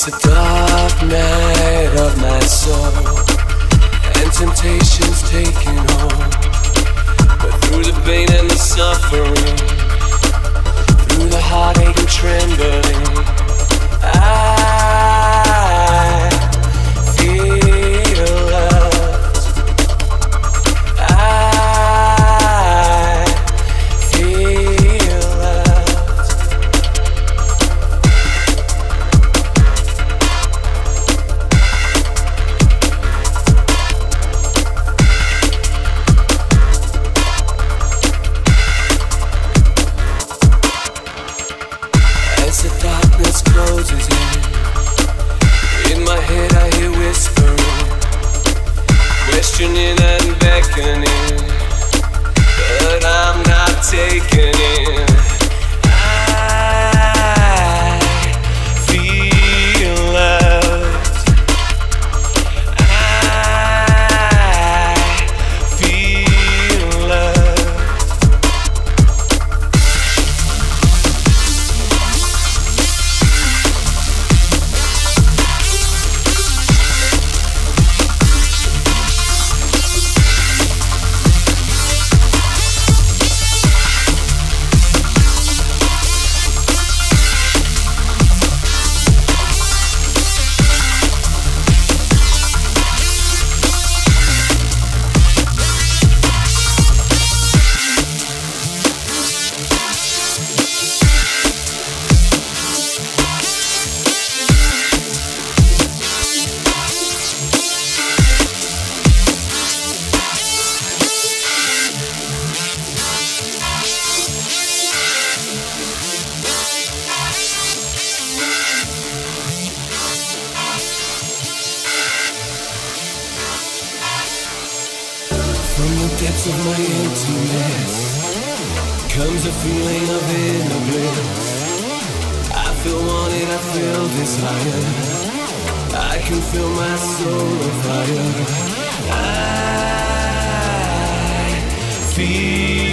It's a dark night of my soul, and temptation's taking hold. But through the pain and the suffering, through the heartache and trembling, I. of my emptiness comes a feeling of inner bliss. I feel wanted, I feel desire. I can feel my soul on fire. I feel.